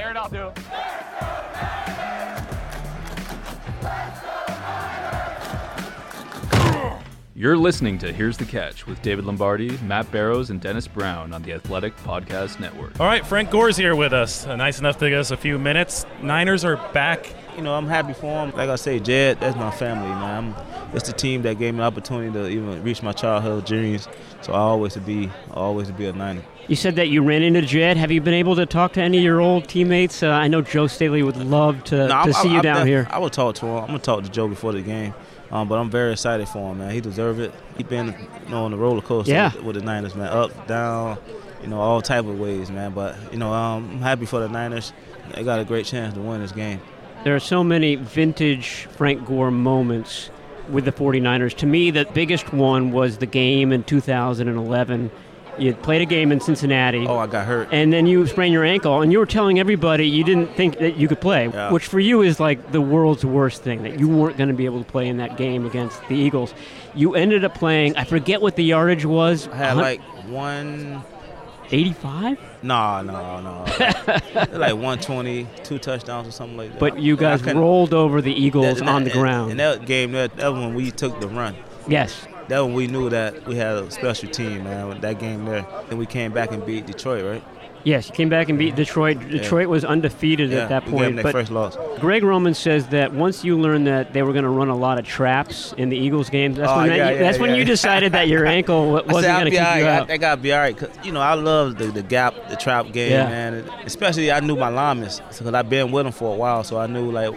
Tear it out, You're listening to Here's the Catch with David Lombardi, Matt Barrows, and Dennis Brown on the Athletic Podcast Network. All right, Frank Gore's here with us. Uh, nice enough to give us a few minutes. Niners are back. You know, I'm happy for him. Like I say, Jed, that's my family, man. I'm, it's the team that gave me the opportunity to even reach my childhood dreams. So I always to be, always to be a Niner. You said that you ran into Jed. Have you been able to talk to any of your old teammates? Uh, I know Joe Staley would love to, No, to I'm- see I'm- you I'm down def- here. I would talk to him. I'm gonna talk to Joe before the game. Um, but I'm very excited for him, man. He deserves it. He been, you know, on the roller coaster Yeah. with, with the Niners, man. Up, down, you know, all type of ways, man. But you know, um, I'm happy for the Niners. They got a great chance to win this game. There are so many vintage Frank Gore moments with the 49ers. To me, the biggest one was the game in 2011. You played a game in Cincinnati. Oh, I got hurt. and then you sprained your ankle, and you were telling everybody you didn't think that you could play, Yeah. which for you is like the world's worst thing that you weren't going to be able to play in that game against the Eagles. You ended up playing. I forget what the yardage was. I had like one. 85, No, no, no. like 120, two touchdowns or something like that. but you guys rolled over the Eagles that- on the ground. And that game, that, that one, we took the run. yes, That when we knew that we had a special team, man. with That game there, and we came back and beat Detroit, right? yes, you came back and beat Detroit. Detroit was undefeated Yeah, at that we gave them point, but first loss. Greg Roman says that once you learned that they were going to run a lot of traps in the Eagles game, that's Oh, when, that yeah, you, yeah, that's when yeah. you decided that your ankle wa- I said, wasn't going to keep all you out. I, I gotta be all right, cause you know I love the, the gap, the trap game, Yeah. man. Especially I knew my linemen, because I've been with them for a while, so I knew like,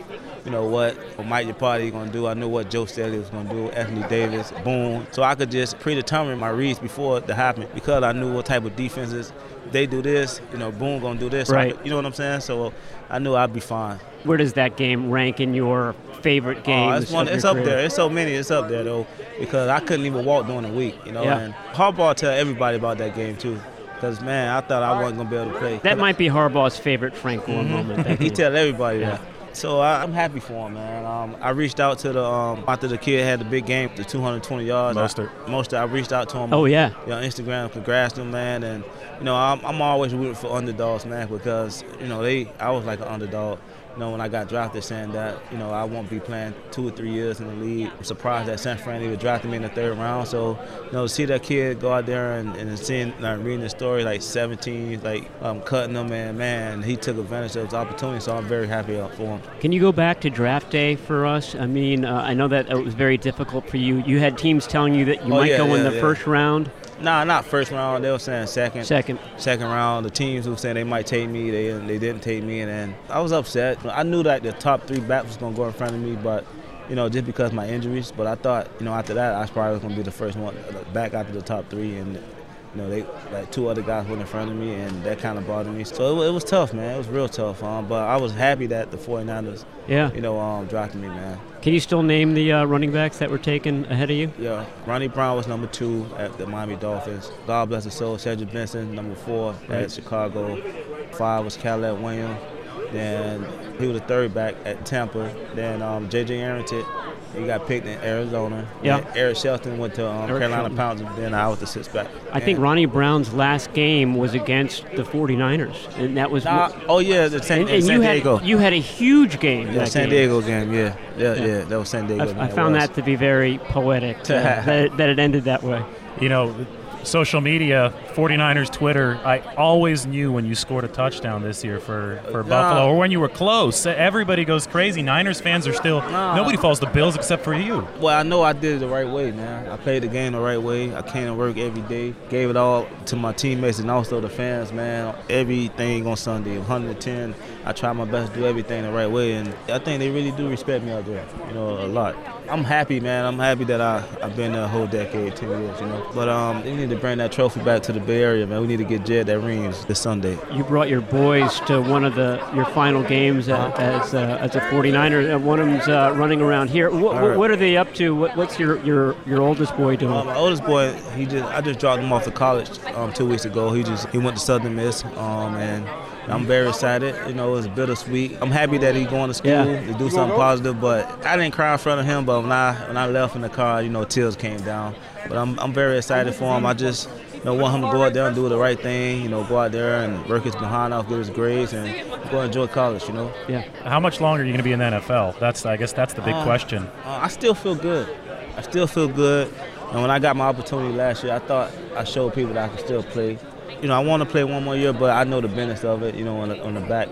you know what Mike Iupati gonna do. I knew what Joe Staley was gonna do, Anthony Davis, Boone. So I could just predetermine my reads before it happened because I knew what type of defenses they do this. You know, Boone gonna do this. So Right. could- you know what I'm saying? So I knew I'd be fine. Where does that game rank in your favorite games? Oh, it's one. It's up career? there. It's so many. It's up there though, because I couldn't even walk during the week. You know, Yeah. and Harbaugh tell everybody about that game too, because man, I thought I wasn't gonna be able to play. That might be Harbaugh's favorite Frank Gore mm-hmm. moment. he tell everybody Yeah. that. So I, I'm happy for him, man. Um, I reached out to the um, after the kid had the big game, the 220 yards. Mostert. I, Mostert. I reached out to him. Oh yeah, you know, Instagram, congrats him, man. And you know, I'm, I'm always rooting for underdogs, man, because you know they, I was like an underdog. You know, when I got drafted, saying that you know I won't be playing two or three years in the league. I'm surprised that San Fran even drafted me in the third round. So you know, to see that kid go out there and, and seeing, like, reading the story, like 17, like um, cutting them, and man, he took advantage of his opportunity. So I'm very happy for him. can you go back to draft day for us? I mean, uh, I know that it was very difficult for you. You had teams telling you that you Oh, might yeah, go in the yeah. first round, Nah, not first round. They were saying second. second. second round. The teams who saying they might take me, they they didn't take me, and then I was upset. I knew that the top three backs was gonna go in front of me, but you know just because of my injuries. But I thought you know after that I probably was gonna be the first one back after the top three, and you know they like two other guys went in front of me, and that kind of bothered me. So it, it was tough, man. It was real tough. Um, but I was happy that the 49ers, Yeah. you know, um, drafted me, man. Can you still name the uh, running backs that were taken ahead of you? Yeah, Ronnie Brown was number two at the Miami Dolphins. God bless his soul. Cedric Benson, number four Right. at Chicago. Five was Cadillac Williams. Then he was the third back at Tampa. Then um, J.J. Arrington, he got picked in Arizona. Yeah. Then Eric Shelton went to um, Carolina Shelton. and Then I was the sixth back. I think Ronnie Brown's last game was against the 49ers, and that was. Nah, oh yeah, the San, and, and San you Diego. had you had a huge game. yeah, that San game. Diego game. Yeah, yeah, Yeah. yeah. That was San Diego. I, man, I found that to be very poetic uh, that, that it ended that way. You know, social media, 49ers Twitter, I always knew when you scored a touchdown this year for, for. Buffalo or when you were close. Everybody goes crazy. Niners fans are still, nobody falls the Bills except for you. Well, I know I did it the right way, man. I played the game the right way. I came to work every day, gave it all to my teammates and also the fans, man. Everything on Sunday, 110. I try my best to do everything the right way, and I think they really do respect me out there, you know, a lot. I'm happy, man. I'm happy that I, I've been there a whole decade, 10 years, you know. But um, we need to bring that trophy back to the Bay Area, man. We need to get Jed that rings this Sunday. You brought your boys to one of the your final games as, uh, as a 49er. and One of them's uh, running around here. What, right. what are they up to? What, what's your, your, your oldest boy doing? Uh, my oldest boy, he just I just dropped him off to college um, two weeks ago. He just he went to Southern Miss, um, and I'm very excited. You know, it's bittersweet. I'm happy that he's going to school Yeah. to do something positive. But I didn't cry in front of him. But when I when I left in the car, you know, tears came down. But I'm I'm very excited for him. I just you know, want him to go out there and do the right thing. You know, go out there and work his behind off, get his grades, and go enjoy college. You know. Yeah. How much longer are you going to be in the NFL? That's I guess that's the big Uh, question. Uh, I still feel good. I still feel good. And when I got my opportunity last year, I thought I showed people that I could still play. You know, I want to play one more year, but I know the benefits of it. You know, on the, on the back,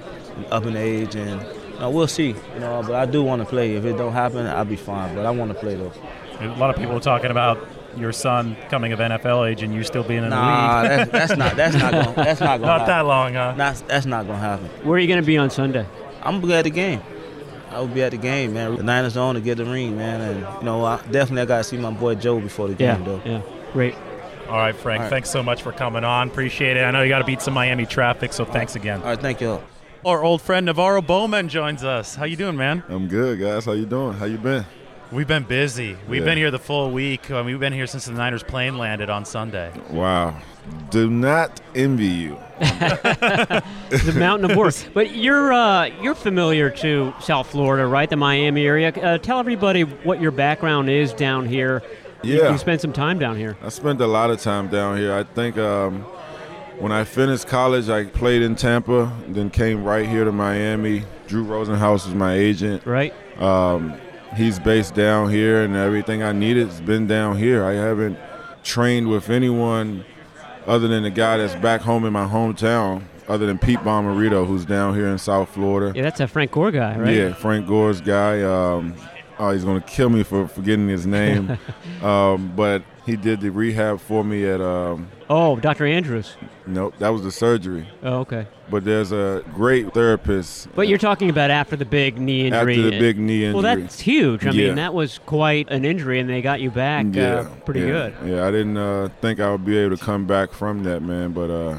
up in age, and you know, we'll see. You know, but I do want to play. If it don't happen, I'll be fine. But I want to play though. A lot of people are talking about your son coming of NFL age and you still being in Nah, the league. that's, that's not that's not gonna that's not gonna Not that long, huh? That's that's not gonna happen. Where are you going to be on Sunday? I'm gonna be at the game. I will be at the game, man. The Niners on to get the ring, man, and you know, I, definitely I gotta see my boy Joe before the Yeah. game, though. Yeah. Great. All right, Frank. All right. Thanks so much for coming on. Appreciate it. I know you got to beat some Miami traffic, so thanks again. All right, thank you. Our old friend NaVorro Bowman joins us. How you doing, man? I'm good, guys. How you doing? How you been? We've been busy. We've Yeah. been here the full week. Uh, we've been here since the Niners plane landed on Sunday. Wow. Do not envy you. the mountain of work. But you're uh, you're familiar to South Florida, right? The Miami area. Uh, tell everybody what your background is down here. You, Yeah. you spent some time down here. I spent a lot of time down here. I think um, when I finished college, I played in Tampa, then came right here to Miami. Drew Rosenhaus is my agent. Right? Um, he's based down here, and everything I needed has been down here. I haven't trained with anyone other than the guy that's back home in my hometown, other than Pete Bommarito, who's down here in South Florida. Yeah, that's a Frank Gore guy, right? Yeah, Frank Gore's guy. Um, oh, he's gonna kill me for forgetting his name. um, but he did the rehab for me at. Um, Oh, Dr. Andrews. nope, that was the surgery. Oh, okay. But there's a great therapist. But you're talking about after the big knee injury. after the big knee injury. Well, that's huge. I Yeah. mean, that was quite an injury, and they got you back uh, pretty yeah, good. Yeah, I didn't uh, think I would be able to come back from that, man. But uh,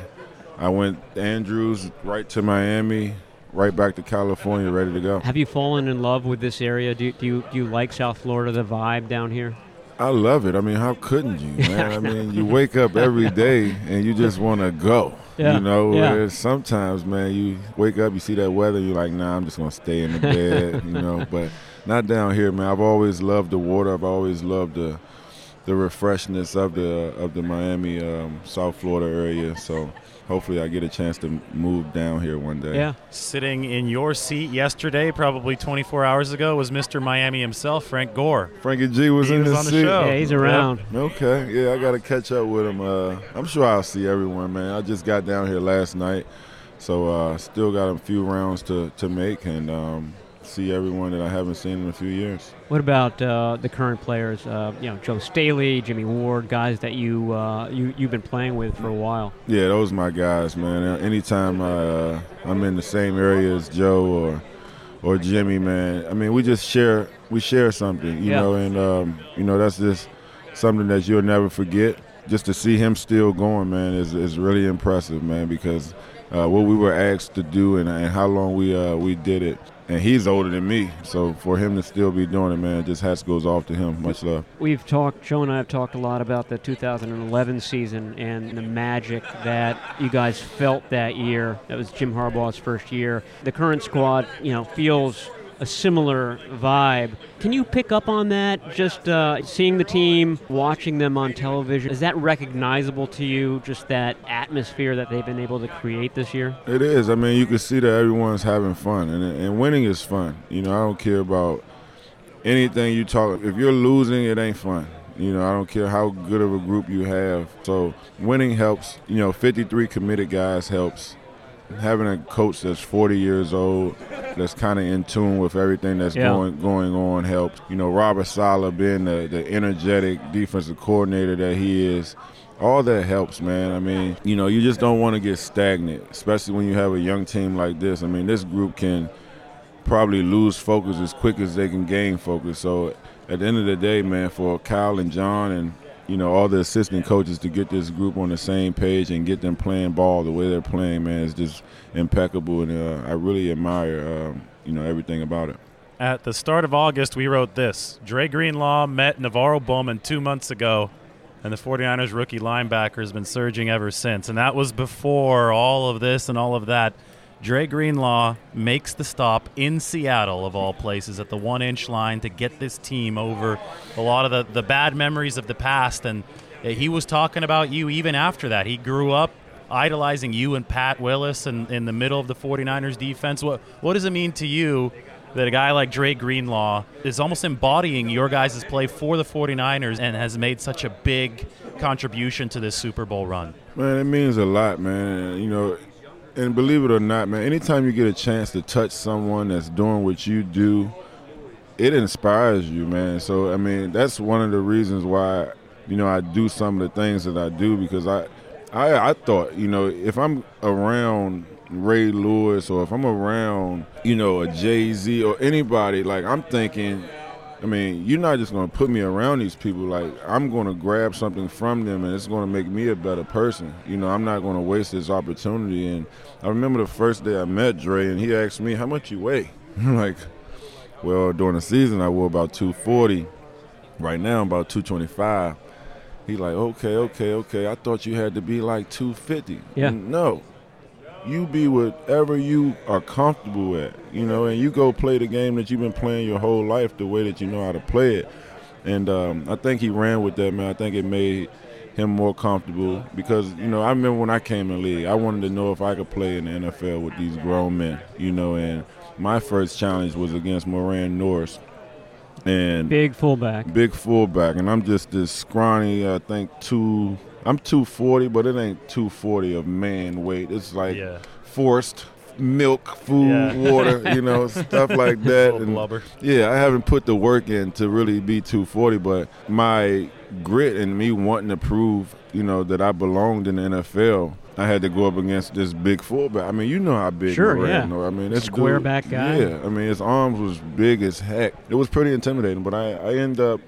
I went Andrews right to Miami, right back to California, ready to go. Have you fallen in love with this area? Do, do you do you like South Florida, the vibe down here? I love it. I mean, how couldn't you, man? I mean, you wake up every day and you just want to go. Yeah, You know, yeah. sometimes, man, you wake up, you see that weather, you're like, nah, I'm just gonna stay in the bed, you know. But not down here, man. I've always loved the water. I've always loved the the refreshness of the of the Miami, um, South Florida area. So hopefully, I get a chance to move down here one day. Yeah. Sitting in your seat yesterday, probably 24 hours ago, was Mr. Miami himself, Frank Gore. Frankie G was He in was the on the seat. show. Yeah, he's Yep. around. Okay, yeah, I got to catch up with him. Uh, I'm sure I'll see everyone, man. I just got down here last night, so uh, still got a few rounds to, to make and um, see everyone that I haven't seen in a few years. What about uh, the current players? Uh, you know, Joe Staley, Jimmy Ward, guys that you uh, you you've been playing with for a while. Yeah, those are my guys, man. Uh, Anytime I, uh, I'm in the same area as Joe or or Jimmy, man. I mean, we just share we share something, you Yeah. know, and um, you know that's just something that you'll never forget. Just to see him still going, man, is is really impressive, man. Because uh, what we were asked to do and, and how long we uh, we did it, and he's older than me, so for him to still be doing it, man, just hats goes off to him. Much love. We've talked, Joe and I have talked a lot about the 2011 season and the magic that you guys felt that year. That was Jim Harbaugh's first year. The current squad, you know, feels a similar vibe. Can you pick up on that? Just uh, seeing the team, watching them on television, is that recognizable to you? Just that atmosphere that they've been able to create this year? It is. I mean, you can see that everyone's having fun, and and winning is fun. You know, I don't care about anything you talk. If you're losing, it ain't fun. You know, I don't care how good of a group you have. So winning helps. You know, 53 committed guys helps. Having a coach that's 40 years old, that's kind of in tune with everything that's Yeah. going going on helps. You know, Robert Saleh being the, the energetic defensive coordinator that he is, all that helps, man. I mean, you know, you just don't want to get stagnant, especially when you have a young team like this. I mean, this group can probably lose focus as quick as they can gain focus. So at the end of the day, man, for Kyle and John and you know all the assistant coaches to get this group on the same page and get them playing ball the way they're playing, man, is just impeccable, and uh, I really admire um, you know everything about it. At the start of August, we wrote this Dre Greenlaw met NaVorro Bowman two months ago, and the 49ers rookie linebacker has been surging ever since. And that was before all of this and all of that. Dre Greenlaw makes the stop in Seattle, of all places, at the one inch line to get this team over a lot of the, the bad memories of the past and he was talking about you even after that. He grew up idolizing you and Pat Willis in, in the middle of the 49ers defense. What, what does it mean to you that a guy like Dre Greenlaw is almost embodying your guys' play for the 49ers and has made such a big contribution to this Super Bowl run? Man, it means a lot, man. You know, and believe it or not, man, anytime you get a chance to touch someone that's doing what you do, it inspires you, man. So, I mean, that's one of the reasons why, you know, I do some of the things that I do because I, I, I thought, you know, if I'm around Ray Lewis or if I'm around, you know, a Jay Z or anybody, like I'm thinking, I mean, you're not just going to put me around these people. Like, I'm going to grab something from them and it's going to make me a better person. You know, I'm not going to waste this opportunity. And I remember the first day I met Dre and he asked me, How much you weigh? I'm like, Well, during the season, I wore about 240. Right now, I'm about 225. He like, okay, okay, okay. I thought you had to be like 250. Yeah. No, you be whatever you are comfortable at, you know, and you go play the game that you've been playing your whole life the way that you know how to play it. And um, I think he ran with that, man. I think it made him more comfortable because, you know, I remember when I came in the league, I wanted to know if I could play in the NFL with these grown men, you know, and my first challenge was against Moran Norris. And Big fullback. big fullback, and I'm just this scrawny. I think two. I'm 240, but it ain't 240 of man weight. It's like Yeah. forced milk, food, Yeah. water, you know, stuff like that. Little blubber. Yeah, I haven't put the work in to really be 240, but my grit and me wanting to prove, you know, that I belonged in the NFL. I had to go up against this big fullback. I mean, you know how big Sure, yeah. know. I mean, this Square dude- back guy. Yeah, I mean, his arms was big as heck. It was pretty intimidating, but I, I ended up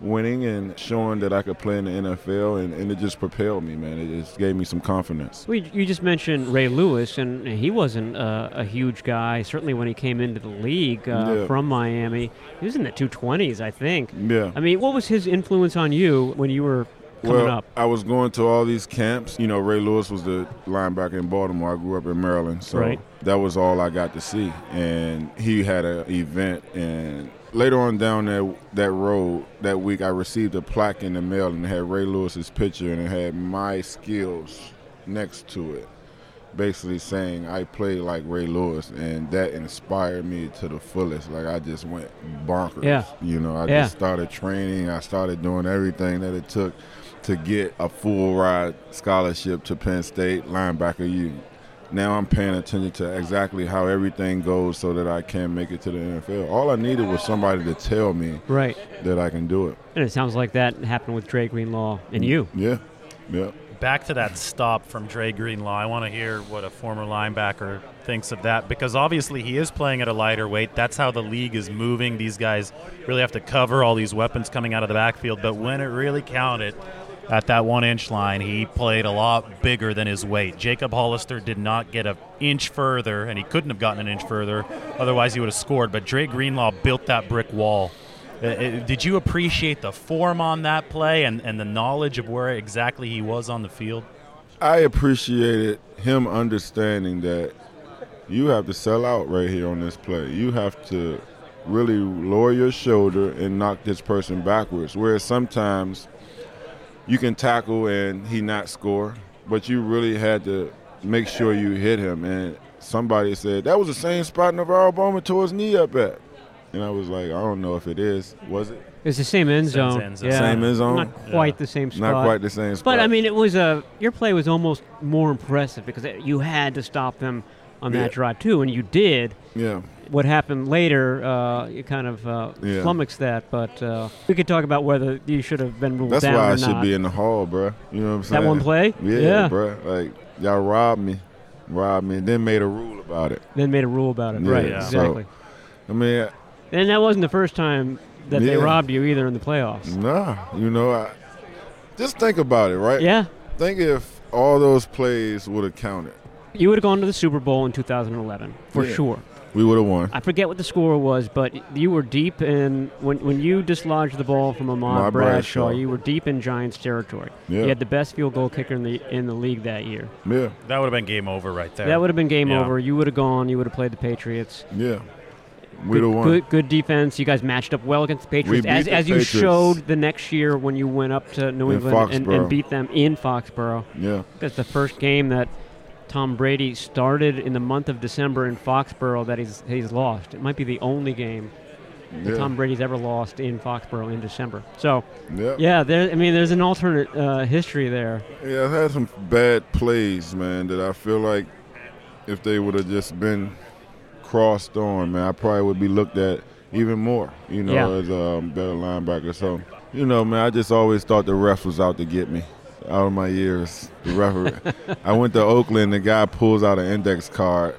winning and showing that I could play in the NFL, and, and it just propelled me, man. It just gave me some confidence. Well, you you just mentioned Ray Lewis, and he wasn't uh, a huge guy. Certainly, when he came into the league uh, Yeah. from Miami, he was in the 220s, I think. Yeah. I mean, what was his influence on you when you were coming well, up? I was going to all these camps. You know, Ray Lewis was the linebacker in Baltimore. I grew up in Maryland, so Right. that was all I got to see. And he had an event, and later on down that that road that week, I received a plaque in the mail, and it had Ray Lewis's picture, and it had my skills next to it. Basically saying I play like Ray Lewis, and that inspired me to the fullest. Like I just went bonkers. Yeah. You know, I Yeah. just started training. I started doing everything that it took to get a full ride scholarship to Penn State linebacker U. Now I'm paying attention to exactly how everything goes so that I can make it to the NFL. All I needed was somebody to tell me Right. that I can do it. And it sounds like that happened with Dre Greenlaw and you. Yeah. Yeah. Back to that stop from Dre Greenlaw. I want to hear what a former linebacker thinks of that because obviously he is playing at a lighter weight. That's how the league is moving. These guys really have to cover all these weapons coming out of the backfield. But when it really counted at that one inch line, he played a lot bigger than his weight. Jacob Hollister did not get an inch further, and he couldn't have gotten an inch further. Otherwise, he would have scored. But Dre Greenlaw built that brick wall. Uh, uh, did you appreciate the form on that play and, and the knowledge of where exactly he was on the field? I appreciated him understanding that you have to sell out right here on this play. You have to really lower your shoulder and knock this person backwards. Whereas sometimes you can tackle and he not score, but you really had to make sure you hit him. And somebody said that was the same spot NaVorro Bowman tore his knee up at. And I was like, I don't know if it is. Was it? It's the same end Same zone. end zone. Yeah. Same end zone? Not quite the same spot. Not quite the same spot. But I mean, it was a your play was almost more impressive because it- you had to stop them on that Yeah. drive too, and you did. yeah. What happened later, uh, you kind of uh, Yeah. flummoxed that, but uh, we could talk about whether you should have been ruled That's down why or I should not. be in the hall, bruh. You know what I'm saying? that one play, Yeah, yeah. bruh. Like y'all robbed me, robbed me, and then made a rule about it. Then made a rule about it, Yeah, right? Yeah. so- Exactly. I mean, and that wasn't the first time that they robbed you either in the playoffs. nah. You know, I, just think about it, right? Yeah, Think if all those plays would have counted, you would have gone to the Super Bowl in 2011 for Yeah. sure. we would have won. I forget what the score was, but you were deep in when when you dislodged the ball from Ahmad Ahmad Bradshaw, Bradshaw. You were deep in Giants territory. Yeah. You had the best field goal kicker in the in the league that year. Yeah, That would have been game over right there. That would have been game Yeah. over. You would have gone. You would have played the Patriots. yeah. We good, the one. good, good defense. You guys matched up well against the Patriots, beat as, the as you Patriots. showed the next year when you went up to New In England and, and beat them in Foxborough. Yeah. That's the first game that Tom Brady started in the month of December in Foxborough that he's he's lost. It might be the only game that Yeah. Tom Brady's ever lost in Foxborough in December. So yeah. yeah, there. I mean, there's an alternate uh, history there. Yeah, I've had some bad plays, man, that I feel like if they would have just been crossed on, man, I probably would be looked at even more, you know, Yeah. as a um, better linebacker. So, you know, man, I just always thought the ref was out to get me. Out of my years, the referee. I went to Oakland. The guy pulls out an index card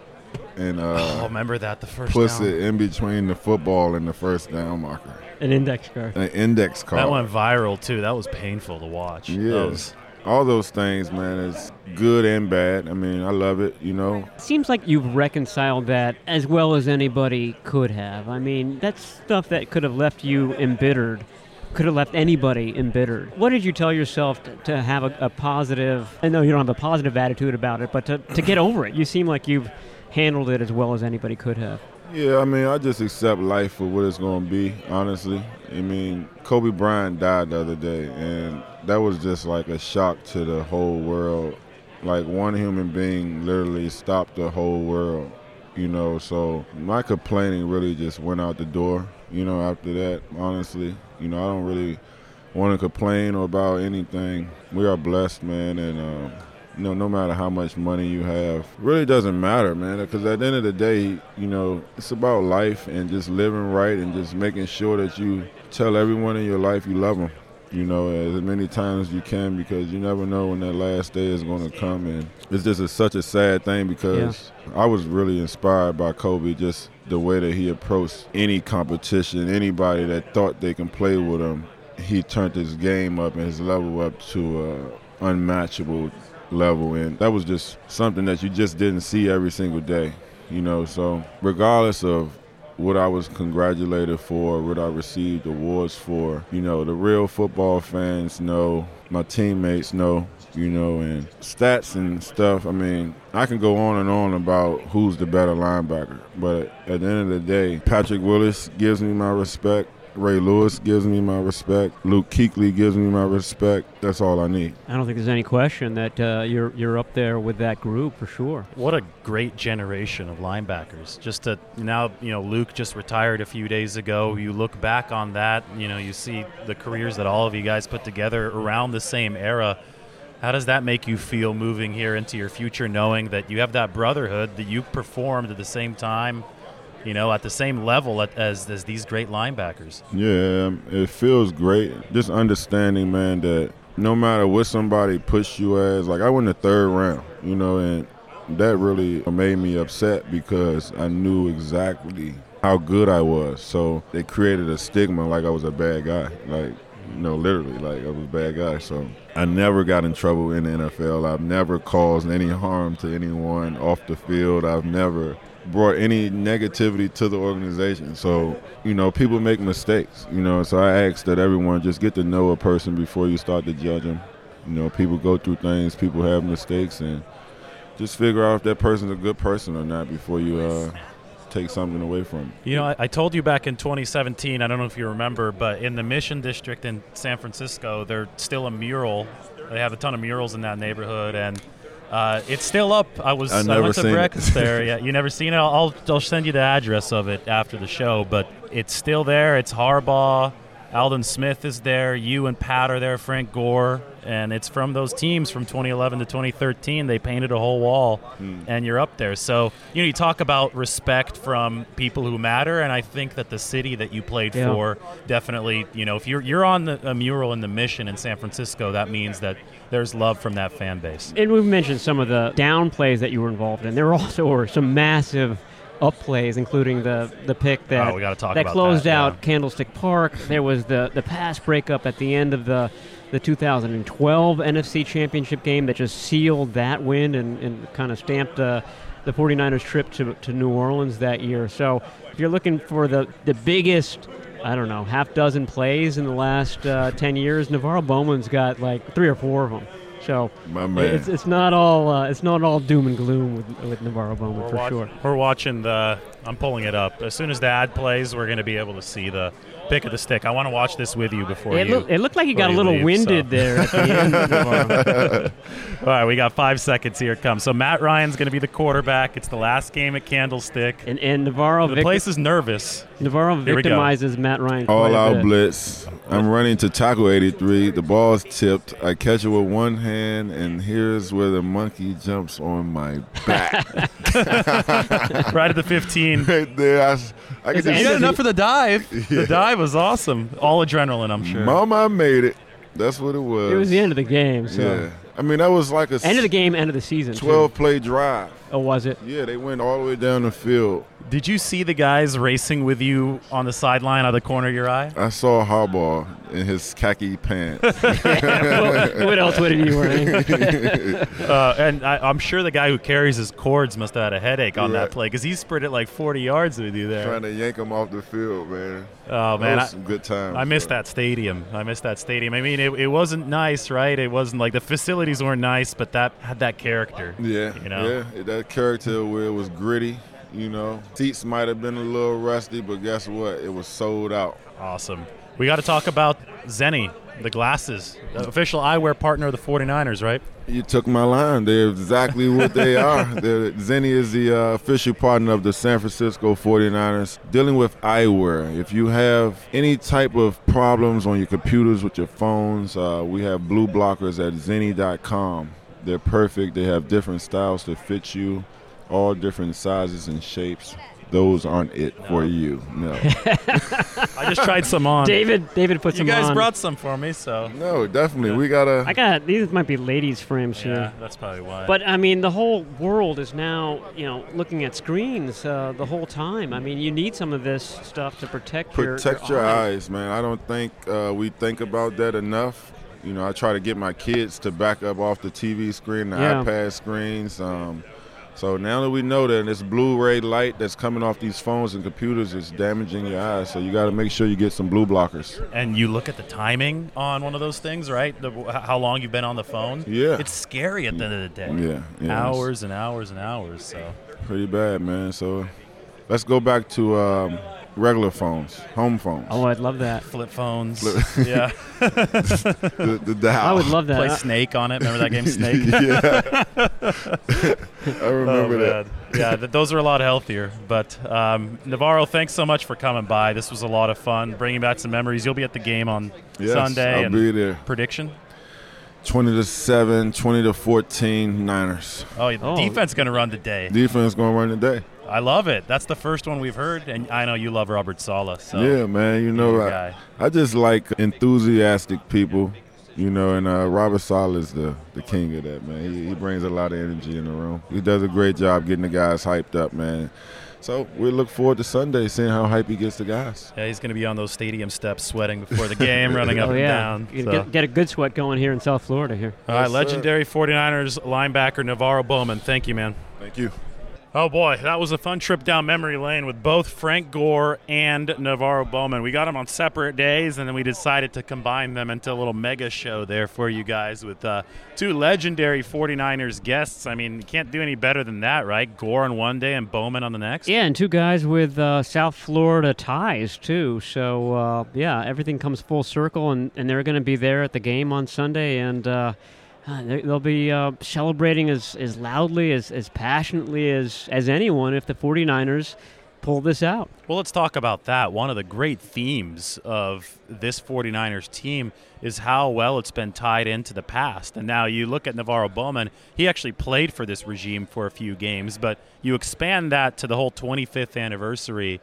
and Oh, uh, remember that the first puts down? it in between the football and the first down marker. An index card. An index card. That went viral too. That was painful to watch. That Yeah. was- All those things, man, is good and bad. I mean, I love it, you know. Seems like you've reconciled that as well as anybody could have. I mean, that's stuff that could have left you embittered, could have left anybody embittered. What did you tell yourself to, to have a, a positive? I know you don't have a positive attitude about it, but to, to get over it, you seem like you've handled it as well as anybody could have. Yeah, I mean, I just accept life for what it's going to be, honestly. I mean, Kobe Bryant died the other day, and that was just like a shock to the whole world. Like, one human being literally stopped the whole world, you know. So, my complaining really just went out the door, you know, after that, honestly. You know, I don't really want to complain about anything. We are blessed, man, and, um, you know, no matter how much money you have, really doesn't matter, man. Because at the end of the day, you know, it's about life and just living right and just making sure that you tell everyone in your life you love them. You know, as many times as you can, because you never know when that last day is going to come. And it's just a, such a sad thing because I was really inspired by Kobe, just the way that he approached any competition, anybody that thought they can play with him. He turned his game up and his level up to an unmatchable level and that was just something that you just didn't see every single day you know so regardless of what I was congratulated for, what I received awards for. You know, the real football fans know, my teammates know, you know, and stats and stuff. I mean, I can go on and on about who's the better linebacker, but at the end of the day, Patrick Willis gives me my respect. Ray Lewis gives me my respect. Luke Kuechly gives me my respect. That's all I need. I don't think there's any question that uh, you're you're up there with that group for sure. What a great generation of linebackers. Just to now, you know, Luke just retired a few days ago. You look back on that, you know, you see the careers that all of you guys put together around the same era. How does that make you feel moving here into your future, knowing that you have that brotherhood that you performed at the same time, you know, at the same level as as these great linebackers? Yeah, it feels great. Just understanding, man, that no matter what somebody puts you as, like I went the third round, you know, and that really made me upset because I knew exactly how good I was. So it created a stigma like I was a bad guy, like you know, literally, like I was a bad guy. So I never got in trouble in the NFL. I've never caused any harm to anyone off the field. I've never brought any negativity to the organization. So, you know, people make mistakes, you know, so I ask that everyone just get to know a person before you start to judge them. You know, people go through things, people have mistakes, and just figure out if that person's a good person or not before you uh, take something away from them. You know, I, I told you back in 2017, I don't know if you remember, but in the Mission District in San Francisco, there's still a mural. They have a ton of murals in that neighborhood, and uh, it's still up. I was I've I went to breakfast there. Yeah, you never seen it? I'll, I'll I'll send you the address of it after the show, but it's still there. It's Harbaugh. Aldon Smith is there. You and Pat are there. Frank Gore, and it's from those teams from 2011 to 2013. They painted a whole wall, hmm. and you're up there. So you know, you talk about respect from people who matter, and I think that the city that you played Yeah. for definitely, you know, if you're you're on the, a mural in the Mission in San Francisco, that means that there's love from that fan base. And we've mentioned some of the down plays that you were involved in. There were also were some massive up plays, including the the pick that Oh, we gotta talk that closed that, out yeah. Candlestick Park. There was the the pass breakup at the end of the the 2012 NFC Championship game that just sealed that win and, and kind of stamped uh, the 49ers trip to, to New Orleans that year. So if you're looking for the, the biggest, I don't know, half dozen plays in the last uh, 10 years, NaVorro Bowman's got like three or four of them. So My man. it's, it's not all uh, it's not all doom and gloom with, with NaVorro Bowman We're, for watch- sure. we're watching the I'm pulling it up. As soon as the ad plays, we're going to be able to see the pick of the stick. I want to watch this with you before It, you. look, it looked like you got a little leave, winded so. there at the end. All right, we got five seconds. Here it comes. So Matt Ryan's going to be the quarterback. It's the last game at Candlestick. and, and NaVorro, The vic- place is nervous. NaVorro Here we go. victimizes Matt Ryan. quite All a out bit. blitz. I'm running to tackle 83. The ball's tipped. I catch it with one hand, and here's where the monkey jumps on my back. right at the 15. right there. I, Is can it You got enough for the dive. The dive was awesome. All adrenaline, I'm sure. Mama I made it. That's what it was. It was the end of the game. So Yeah. I mean, that was like a end of the game, end of the season. too. 12 play drive. Oh, was it? Yeah, they went all the way down the field. Did you see the guys racing with you on the sideline out of the corner of your eye? I saw Harbaugh in his khaki pants. what, what else would he be wearing? Uh, and I, I'm sure the guy who carries his cords must have had a headache on that play because he sprinted like 40 yards with you there. trying to yank him off the field, man. Oh That man, was I, some good times. I missed bro. that stadium. I missed that stadium. I mean, it, it wasn't nice, right? It wasn't like the facilities weren't nice, but that had that character. Yeah, You know? yeah. That character where it was gritty, you know. Seats might have been a little rusty, but guess what? It was sold out. Awesome. We got to talk about Zenni, the glasses, the official eyewear partner of the 49ers, right? You took my line. They're exactly what they are. They're, Zenni is the uh, official partner of the San Francisco 49ers dealing with eyewear. If you have any type of problems on your computers with your phones, uh, we have blue blockers at zenni.com. They're perfect. They have different styles to fit you, all different sizes and shapes. Those aren't it for you. No. I just tried some on. David, David put you some on. You guys brought some for me, so no, definitely. We got to. I got these. Might be ladies' frames yeah, here. that's probably why. But I mean, the whole world is now, you know, looking at screens uh, the whole time. I mean, you need some of this stuff to protect, protect your, your eyes, man. I don't think uh, we think about that enough. You know, I try to get my kids to back up off the TV screen, the Yeah. iPad screens. Um, so now that we know that this Blu-ray light that's coming off these phones and computers is damaging your eyes, so you got to make sure you get some blue blockers. and you look at the timing on one of those things, right? The, how long you've been on the phone. Yeah. It's scary at the end of the day. Yeah, yeah, Hours and hours and hours. So pretty bad, man. So let's go back to um, regular phones, home phones. Oh, I'd love that. flip phones. Flip- yeah. the, the dial. I would love that. Play Snake on it. Remember that game Snake? yeah, I remember oh, that. yeah, th- those are a lot healthier. But um, NaVorro, thanks so much for coming by. This was a lot of fun, bringing back some memories. You'll be at the game on Yes, Sunday. I'll be there. Prediction? 20 to 7, 20 to 14 Niners. Oh, the Oh. defense going to run today. Defense going to run today. I love it. That's the first one we've heard, and I know you love Robert Saleh. So yeah, man. You know, I. I just like enthusiastic people, you know, and uh, Robert Saleh is the, the king of that, man. He, he brings a lot of energy in the room. He does a great job getting the guys hyped up, man. So we look forward to Sunday, seeing how hype he gets the guys. Yeah, he's going to be on those stadium steps sweating before the game, running up oh and down. You so. get, get a good sweat going here in South Florida here. All right, Yes, sir. legendary 49ers linebacker NaVorro Bowman. Thank you, man. Thank you. Oh boy, that was a fun trip down memory lane with both Frank Gore and NaVorro Bowman. We got them on separate days, and then we decided to combine them into a little mega show there for you guys with uh, two legendary 49ers guests. I mean, you can't do any better than that, right? Gore on one day and Bowman on the next. Yeah, and two guys with uh, South Florida ties too. So uh, yeah, everything comes full circle, and, and they're going to be there at the game on Sunday, and uh, they- they'll be uh, celebrating as, as loudly, as, as passionately as, as anyone if the 49ers pull this out. Well, let's talk about that. One of the great themes of this 49ers team is how well it's been tied into the past. And now you look at NaVorro Bowman, he actually played for this regime for a few games, but you expand that to the whole 25th anniversary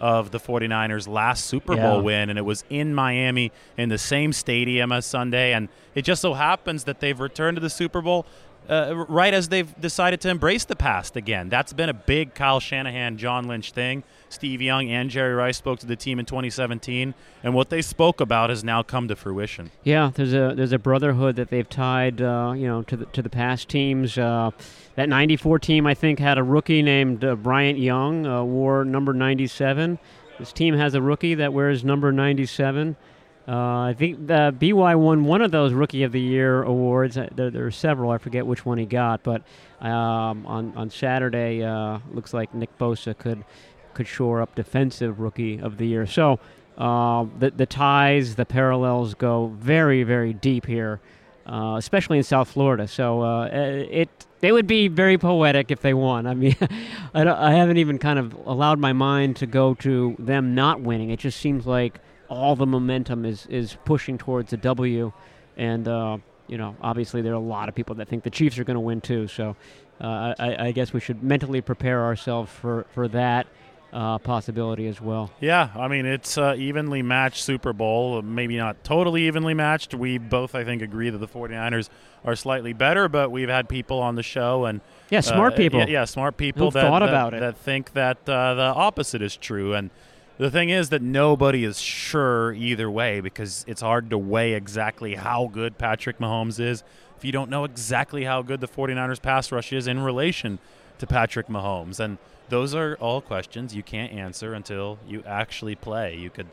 of the 49ers' last Super Yeah. Bowl win, and it was in Miami in the same stadium as Sunday. And it just so happens that they've returned to the Super Bowl uh, right as they've decided to embrace the past again. That's been a big Kyle Shanahan, John Lynch thing. Steve Young and Jerry Rice spoke to the team in 2017, and what they spoke about has now come to fruition. Yeah, there's a there's a brotherhood that they've tied, uh, you know, to the to the past teams. Uh, that '94 team, I think, had a rookie named uh, Bryant Young, uh, wore number 97. This team has a rookie that wears number 97. Uh, I think the BY won one of those Rookie of the Year awards. Uh, There, there are several. I forget which one he got, but um, on on Saturday, uh, looks like Nick Bosa could could shore up defensive rookie of the year. So uh, the the ties, the parallels go very very deep here, uh, especially in South Florida. So uh, it they would be very poetic if they won. I mean, I, I haven't even kind of allowed my mind to go to them not winning. It just seems like all the momentum is is pushing towards a W, and uh, you know, obviously there are a lot of people that think the Chiefs are going to win too. So uh, I, I, guess we should mentally prepare ourselves for for that. Uh, possibility as well. Yeah, I mean it's uh, evenly matched Super Bowl. Maybe not totally evenly matched. We both, I think, agree that the 49ers are slightly better, but we've had people on the show and yeah, smart uh, people. Yeah, yeah, smart people Who've that, thought that, about it. that think that uh, the opposite is true. And the thing is that nobody is sure either way because it's hard to weigh exactly how good Patrick Mahomes is if you don't know exactly how good the 49ers pass rush is in relation to Patrick Mahomes. And those are all questions you can't answer until you actually play. You could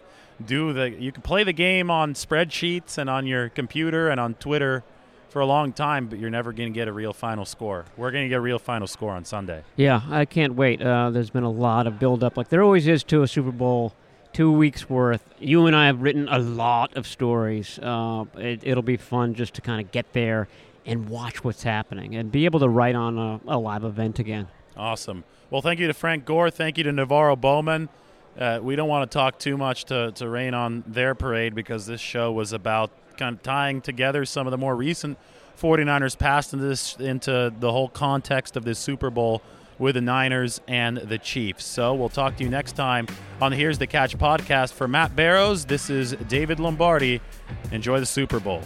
do the you can play the game on spreadsheets and on your computer and on Twitter for a long time, but you're never going to get a real final score. We're going to get a real final score on Sunday. Yeah, I can't wait. Uh, there's been a lot of build up, like there always is to a Super Bowl. Two weeks worth. You and I have written a lot of stories. Uh, it, it'll be fun just to kind of get there and watch what's happening and be able to write on a, a live event again. Awesome. Well, thank you to Frank Gore. Thank you to NaVorro Bowman. Uh, we don't want to talk too much to, to rain on their parade because this show was about kind of tying together some of the more recent 49ers past into this into the whole context of this Super Bowl with the Niners and the Chiefs. So we'll talk to you next time on the Here's the Catch podcast. For Matt Barrows, this is David Lombardi. Enjoy the Super Bowl.